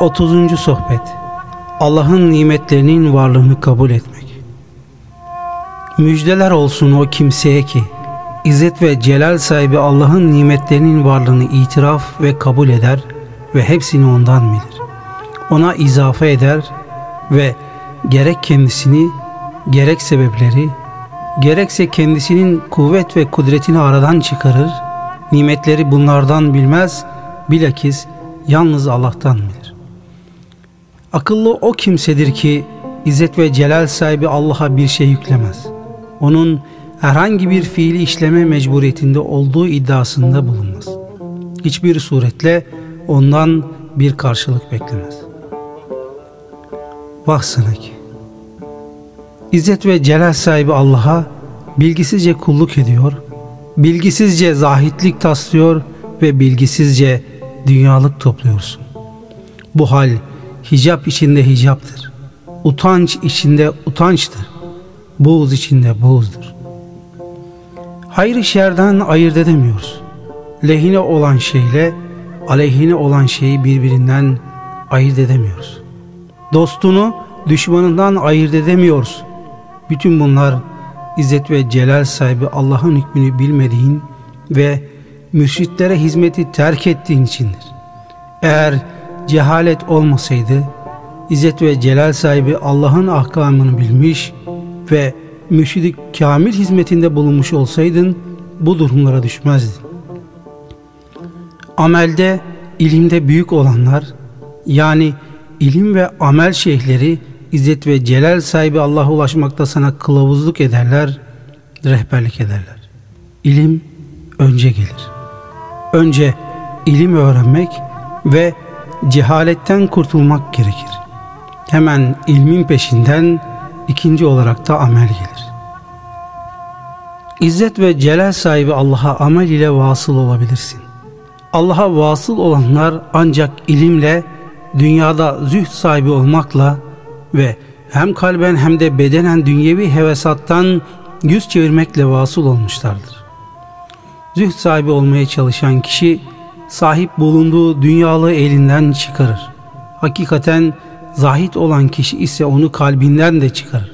30. Sohbet Allah'ın nimetlerinin varlığını kabul etmek Müjdeler olsun o kimseye ki İzzet ve celal sahibi Allah'ın nimetlerinin varlığını itiraf ve kabul eder ve hepsini ondan bilir. Ona izafe eder ve gerek kendisini, gerek sebepleri, gerekse kendisinin kuvvet ve kudretini aradan çıkarır, nimetleri bunlardan bilmez, bilakis yalnız Allah'tan bilir. Akıllı o kimsedir ki İzzet ve Celal sahibi Allah'a bir şey yüklemez. Onun herhangi bir fiili işleme mecburiyetinde olduğu iddiasında bulunmaz. Hiçbir suretle ondan bir karşılık beklemez. Vah sana ki! İzzet ve Celal sahibi Allah'a bilgisizce kulluk ediyor, bilgisizce zahitlik taslıyor ve bilgisizce dünyalık topluyorsun. Bu hal hicap içinde hicaptır. Utanç içinde utançtır. Buğz içinde buğzdur. Hayır şerden ayırt edemiyoruz. Lehine olan şeyle aleyhine olan şeyi birbirinden ayırt edemiyoruz. Dostunu düşmanından ayırt edemiyoruz. Bütün bunlar İzzet ve Celal sahibi Allah'ın hükmünü bilmediğin ve mürşitlere hizmeti terk ettiğin içindir. Eğer cehalet olmasaydı İzzet ve Celal sahibi Allah'ın ahkamını bilmiş ve mürşidi kamil hizmetinde bulunmuş olsaydın bu durumlara düşmezdin. Amelde, ilimde büyük olanlar yani ilim ve amel şeyhleri İzzet ve Celal sahibi Allah'a ulaşmakta sana kılavuzluk ederler, rehberlik ederler. İlim önce gelir. Önce ilim öğrenmek ve cehaletten kurtulmak gerekir. Hemen ilmin peşinden ikinci olarak da amel gelir. İzzet ve celal sahibi Allah'a amel ile vasıl olabilirsin. Allah'a vasıl olanlar ancak ilimle, dünyada zühd sahibi olmakla ve hem kalben hem de bedenen dünyevi hevesattan yüz çevirmekle vasıl olmuşlardır. Zühd sahibi olmaya çalışan kişi sahip bulunduğu dünyalı elinden çıkarır. Hakikaten zahit olan kişi ise onu kalbinden de çıkarır.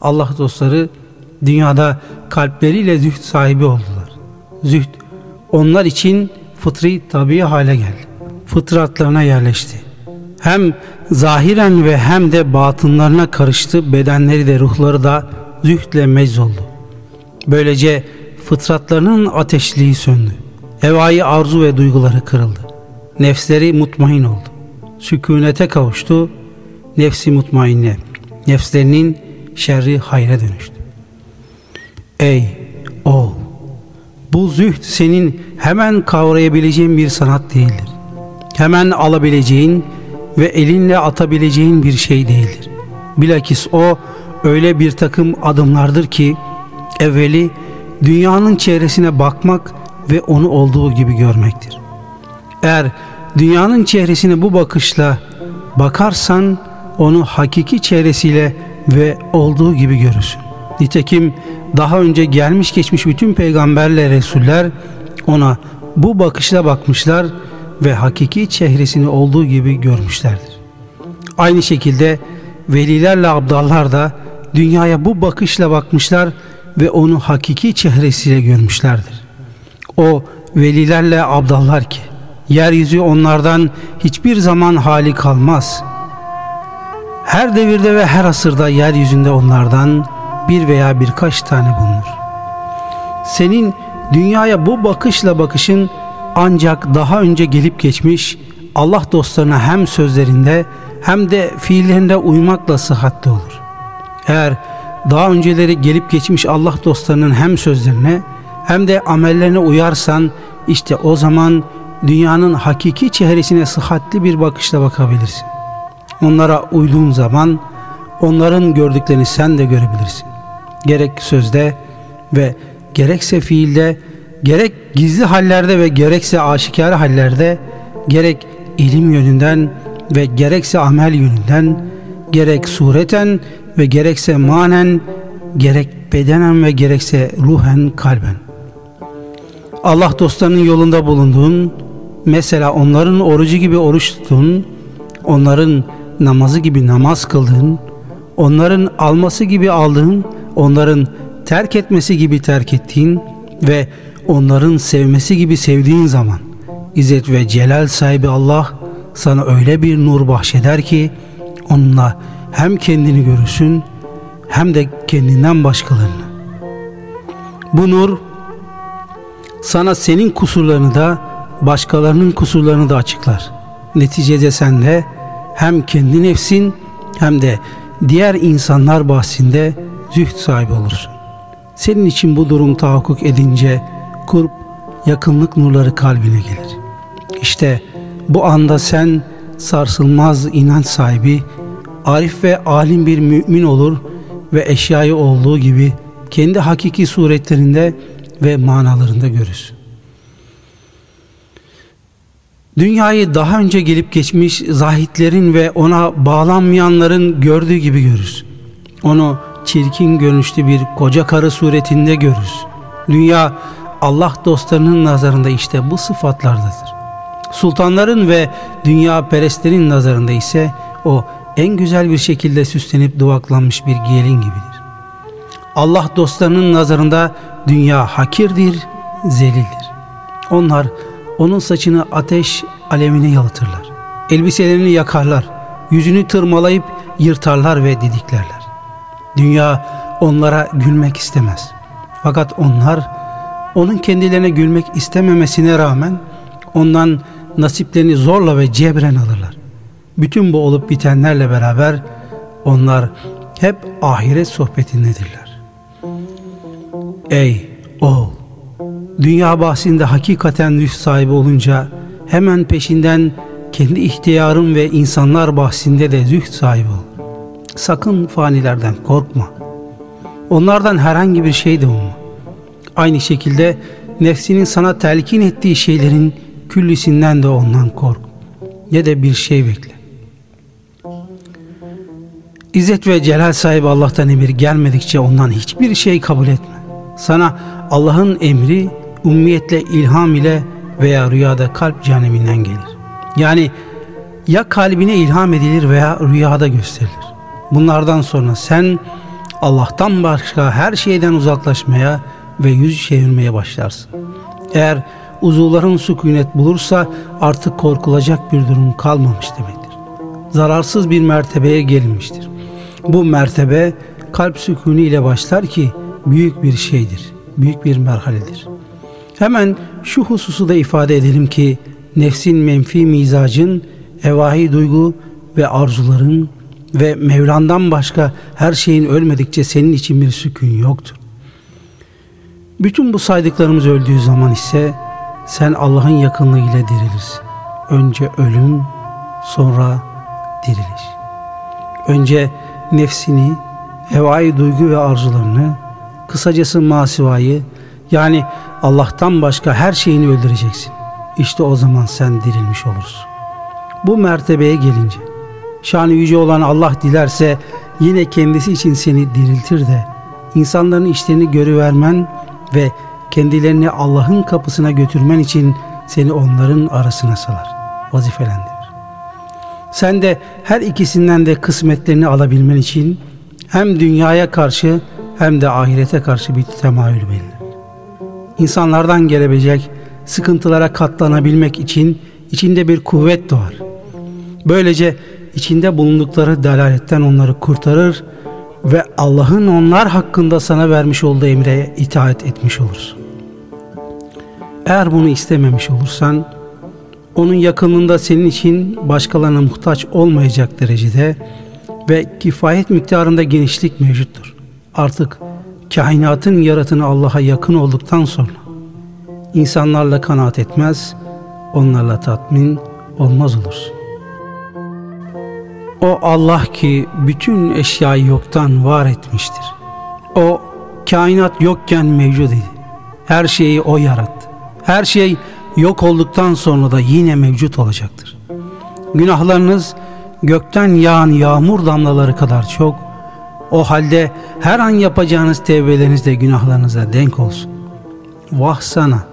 Allah dostları dünyada kalpleriyle zühd sahibi oldular. Zühd onlar için fıtri tabi hale geldi. Fıtratlarına yerleşti. Hem zahiren ve hem de batınlarına karıştı. Bedenleri de ruhları da zühdle mecz oldu. Böylece fıtratlarının ateşliği söndü. Hevai arzu ve duyguları kırıldı. Nefsleri mutmain oldu. Sükunete kavuştu. Nefsi mutmainne. Nefslerinin şerri hayra dönüştü. Ey oğul! Bu zühd senin hemen kavrayabileceğin bir sanat değildir. Hemen alabileceğin ve elinle atabileceğin bir şey değildir. Bilakis o öyle bir takım adımlardır ki evveli dünyanın çevresine bakmak ve onu olduğu gibi görmektir. Eğer dünyanın çehresine bu bakışla bakarsan onu hakiki çehresiyle ve olduğu gibi görürsün. Nitekim daha önce gelmiş geçmiş bütün peygamberle resuller ona bu bakışla bakmışlar ve hakiki çehresini olduğu gibi görmüşlerdir. Aynı şekilde velilerle abdallar da dünyaya bu bakışla bakmışlar ve onu hakiki çehresiyle görmüşlerdir. O velilerle abdallar ki yeryüzü onlardan hiçbir zaman hali kalmaz. Her devirde ve her asırda yeryüzünde onlardan bir veya birkaç tane bulunur. Senin dünyaya bu bakışla bakışın ancak daha önce gelip geçmiş Allah dostlarına hem sözlerinde hem de fiillerinde uymakla sıhhatli olur. Eğer daha önceleri gelip geçmiş Allah dostlarının hem sözlerine hem de amellerine uyarsan işte o zaman dünyanın hakiki çehresine sıhhatli bir bakışla bakabilirsin. Onlara uyduğun zaman onların gördüklerini sen de görebilirsin. Gerek sözde ve gerekse fiilde, gerek gizli hallerde ve gerekse aşikar hallerde, gerek ilim yönünden ve gerekse amel yönünden, gerek sureten ve gerekse manen, gerek bedenen ve gerekse ruhen kalben. Allah dostlarının yolunda bulunduğun, mesela onların orucu gibi oruç tutun, onların namazı gibi namaz kıldığın, onların alması gibi aldığın, onların terk etmesi gibi terk ettiğin ve onların sevmesi gibi sevdiğin zaman İzzet ve Celal sahibi Allah sana öyle bir nur bahşeder ki onunla hem kendini görürsün hem de kendinden başkalarını. Bu nur sana senin kusurlarını da başkalarının kusurlarını da açıklar. Neticede sen de hem kendi nefsin hem de diğer insanlar bahsinde zühd sahibi olursun. Senin için bu durum tahakkuk edince kurp yakınlık nurları kalbine gelir. İşte bu anda sen sarsılmaz inanç sahibi, arif ve alim bir mümin olur ve eşyayı olduğu gibi kendi hakiki suretlerinde ve manalarında görürsün. Dünyayı daha önce gelip geçmiş zahitlerin ve ona bağlanmayanların gördüğü gibi görürsün. Onu çirkin görünüşlü bir koca karı suretinde görürsün. Dünya Allah dostlarının nazarında işte bu sıfatlardadır. Sultanların ve dünya perestlerin nazarında ise o en güzel bir şekilde süslenip duvaklanmış bir gelin gibidir. Allah dostlarının nazarında dünya hakirdir, zelildir. Onlar onun saçını ateş alevine yalıtırlar. Elbiselerini yakarlar, yüzünü tırmalayıp yırtarlar ve didiklerler. Dünya onlara gülmek istemez. Fakat onlar onun kendilerine gülmek istememesine rağmen ondan nasiplerini zorla ve cebren alırlar. Bütün bu olup bitenlerle beraber onlar hep ahiret sohbetindedirler. Ey oğul! Dünya bahsinde hakikaten düş sahibi olunca hemen peşinden kendi ihtiyarın ve insanlar bahsinde de zühd sahibi ol. Sakın fanilerden korkma. Onlardan herhangi bir şey de umma. Aynı şekilde nefsinin sana telkin ettiği şeylerin küllisinden de ondan kork. Ne de bir şey bekle. İzzet ve celal sahibi Allah'tan emir gelmedikçe ondan hiçbir şey kabul etme. Sana Allah'ın emri ummiyetle, ilham ile veya rüyada kalp caneminden gelir. Yani ya kalbine ilham edilir veya rüyada gösterilir. Bunlardan sonra sen Allah'tan başka her şeyden uzaklaşmaya ve yüz çevirmeye başlarsın. Eğer uzuvların sükunet bulursa artık korkulacak bir durum kalmamış demektir. Zararsız bir mertebeye gelinmiştir. Bu mertebe kalp sükûnu ile başlar ki büyük bir şeydir, büyük bir merhaledir. Hemen şu hususu da ifade edelim ki nefsin menfi mizacın, evahi duygu ve arzuların ve Mevlan'dan başka her şeyin ölmedikçe senin için bir sükun yoktur. Bütün bu saydıklarımız öldüğü zaman ise sen Allah'ın yakınlığı ile dirilirsin. Önce ölüm, sonra diriliş. Önce nefsini, hevai duygu ve arzularını, kısacası masivayı yani Allah'tan başka her şeyini öldüreceksin. İşte o zaman sen dirilmiş olursun. Bu mertebeye gelince şanı yüce olan Allah dilerse yine kendisi için seni diriltir de insanların işlerini görüvermen ve kendilerini Allah'ın kapısına götürmen için seni onların arasına salar, vazifelendirir. Sen de her ikisinden de kısmetlerini alabilmen için hem dünyaya karşı hem de ahirete karşı bir temayül belirler. İnsanlardan gelebilecek sıkıntılara katlanabilmek için içinde bir kuvvet doğar. Böylece içinde bulundukları delaletten onları kurtarır ve Allah'ın onlar hakkında sana vermiş olduğu emre itaat etmiş olursun. Eğer bunu istememiş olursan onun yakınlığında senin için başkalarına muhtaç olmayacak derecede ve kifayet miktarında genişlik mevcuttur. Artık kainatın yaratını Allah'a yakın olduktan sonra insanlarla kanaat etmez, onlarla tatmin olmaz olursun. O Allah ki bütün eşyayı yoktan var etmiştir. O kainat yokken mevcud idi. Her şeyi O yarattı. Her şey yok olduktan sonra da yine mevcut olacaktır. Günahlarınız gökten yağan yağmur damlaları kadar çok. O halde her an yapacağınız tevbeleriniz de günahlarınıza denk olsun. Vah sana!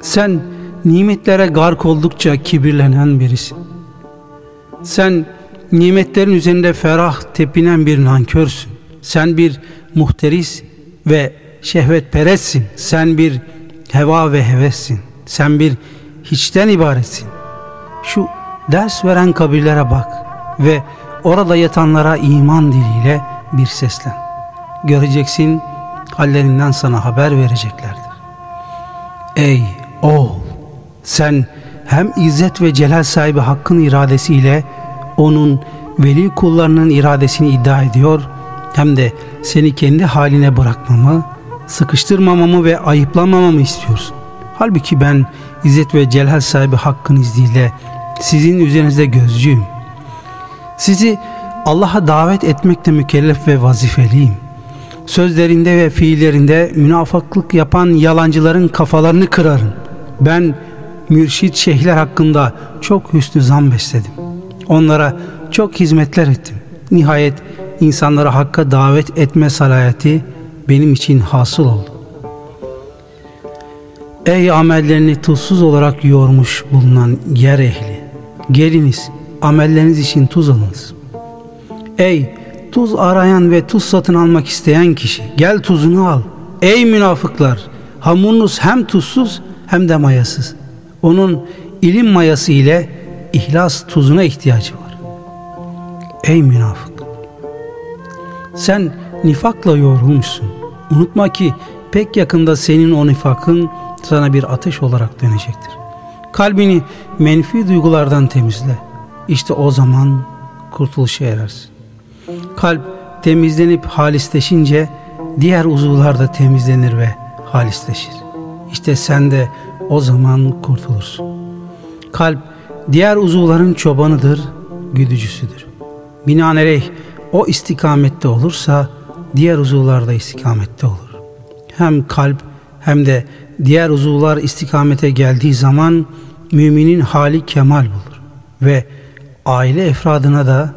Sen nimetlere gark oldukça kibirlenen birisin. Sen nimetlerin üzerinde ferah tepinen bir nankörsün. Sen bir muhteris ve şehvetperestsin. Sen bir heva ve hevessin. Sen bir hiçten ibaretsin. Şu ders veren kabirlere bak ve orada yatanlara iman diliyle bir seslen. Göreceksin hallerinden sana haber vereceklerdir. Ey oğul sen hem izzet ve celal sahibi hakkın iradesiyle onun veli kullarının iradesini iddia ediyor hem de seni kendi haline bırakmamı, sıkıştırmamamı ve ayıplamamamı istiyorsun. Halbuki ben izzet ve celal sahibi hakkın izniyle sizin üzerinizde gözcüyüm. Sizi Allah'a davet etmekle mükellef ve vazifeliyim. Sözlerinde ve fiillerinde münafıklık yapan yalancıların kafalarını kırarım. Ben mürşit şeyhler hakkında çok hüsnü zan besledim. Onlara çok hizmetler ettim. Nihayet insanları hakka davet etme salayeti benim için hasıl oldu. Ey amellerini tuzsuz olarak yormuş bulunan yer ehli! Geliniz, amelleriniz için tuz alınız. Ey tuz arayan ve tuz satın almak isteyen kişi, gel tuzunu al. Ey münafıklar! Hamurunuz hem tuzsuz hem de mayasız. Onun ilim mayası ile ihlas tuzuna ihtiyacı var. Ey münafık! Sen nifakla yorulmuşsun. Unutma ki pek yakında senin o nifakın sana bir ateş olarak dönecektir. Kalbini menfi duygulardan temizle. İşte o zaman kurtuluşa erersin. Kalp temizlenip halisleşince diğer uzuvlar da temizlenir ve halisleşir. İşte sen de o zaman kurtulursun. Kalp diğer uzuvların çobanıdır, güdücüsüdür. Binaenaleyh o istikamette olursa diğer uzuvlar da istikamette olur. Hem kalp hem de diğer uzuvlar istikamete geldiği zaman müminin hali kemal bulur ve aile efradına da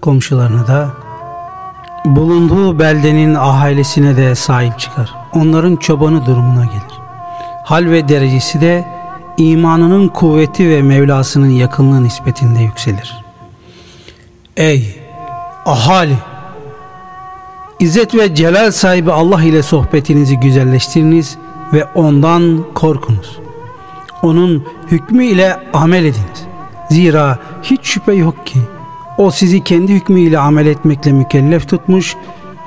komşularına da bulunduğu beldenin ailesine de sahip çıkar. Onların çobanı durumuna gelir. Hal ve derecesi de imanının kuvveti ve Mevlasının yakınlığı nispetinde yükselir. Ey ahali! İzzet ve celal sahibi Allah ile sohbetinizi güzelleştiriniz ve ondan korkunuz. Onun hükmü ile amel ediniz. Zira hiç şüphe yok ki o sizi kendi hükmüyle amel etmekle mükellef tutmuş,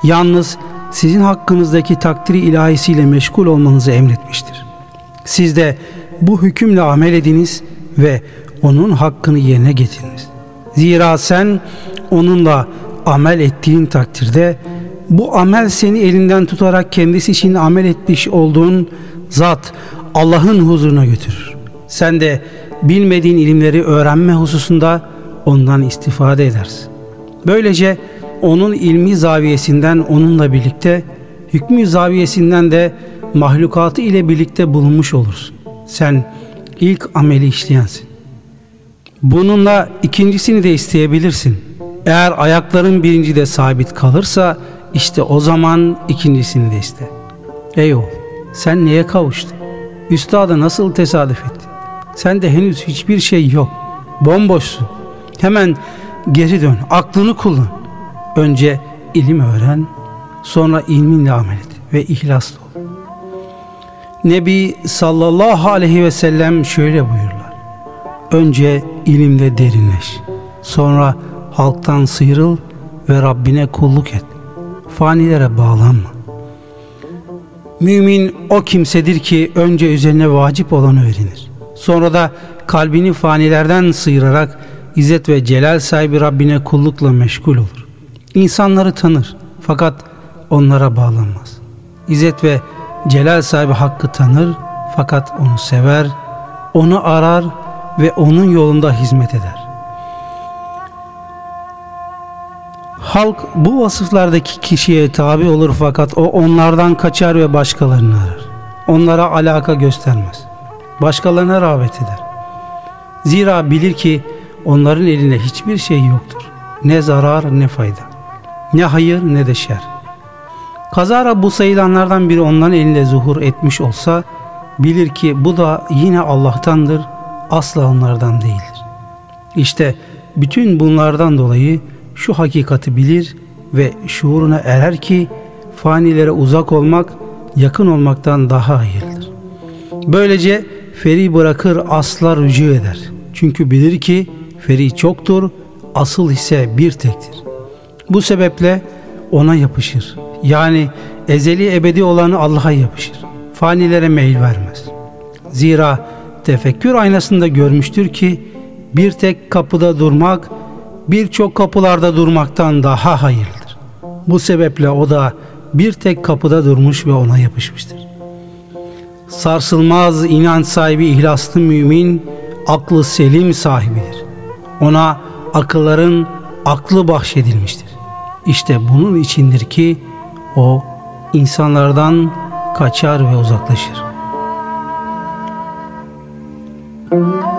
yalnız sizin hakkınızdaki takdiri ilahisiyle meşgul olmanızı emretmiştir. Siz de bu hükümle amel ediniz ve onun hakkını yerine getiriniz. Zira sen onunla amel ettiğin takdirde bu amel seni elinden tutarak kendisi için amel etmiş olduğun zat Allah'ın huzuruna götürür. Sen de bilmediğin ilimleri öğrenme hususunda ondan istifade edersin. Böylece onun ilmi zaviyesinden onunla birlikte, hükmü zaviyesinden de mahlukatı ile birlikte bulunmuş olursun. Sen ilk ameli işleyensin. Bununla ikincisini de isteyebilirsin. Eğer ayakların birinci de sabit kalırsa işte o zaman ikincisini de iste. Ey oğul sen neye kavuştun? Üstada nasıl tesadüf ettin? Sen de henüz hiçbir şey yok. Bomboşsun. Hemen geri dön. Aklını kullan. Önce ilim öğren. Sonra ilminle amel et ve ihlaslı ol. Nebi sallallahu aleyhi ve sellem şöyle buyurlar. Önce ilimle derinleş. Sonra halktan sıyrıl ve Rabbine kulluk et. Fanilere bağlanma. Mümin o kimsedir ki önce üzerine vacip olanı öğrenir. Sonra da kalbini fanilerden sıyırarak İzzet ve celal sahibi Rabbine kullukla meşgul olur. İnsanları tanır fakat onlara bağlanmaz. İzzet ve celal sahibi hakkı tanır fakat onu sever, onu arar ve onun yolunda hizmet eder. Halk bu vasıflardaki kişiye tabi olur fakat o onlardan kaçar ve başkalarını arar. Onlara alaka göstermez. Başkalarına rağbet eder. Zira bilir ki onların elinde hiçbir şey yoktur. Ne zarar ne fayda. Ne hayır ne de şer. Kazara bu sayılanlardan biri onların elinde zuhur etmiş olsa bilir ki bu da yine Allah'tandır asla onlardan değildir. İşte bütün bunlardan dolayı şu hakikati bilir ve şuuruna erer ki fanilere uzak olmak yakın olmaktan daha hayırlıdır. Böylece feri bırakır aslar rücu eder. Çünkü bilir ki feri çoktur, asıl ise bir tektir. Bu sebeple ona yapışır. Yani ezeli ebedi olanı Allah'a yapışır. Fanilere meyil vermez. Zira tefekkür aynasında görmüştür ki bir tek kapıda durmak birçok kapılarda durmaktan daha hayırlıdır. Bu sebeple o da bir tek kapıda durmuş ve ona yapışmıştır. Sarsılmaz inanç sahibi ihlaslı mümin aklı selim sahibidir. Ona akılların aklı bahşedilmiştir. İşte bunun içindir ki o insanlardan kaçar ve uzaklaşır. Müzik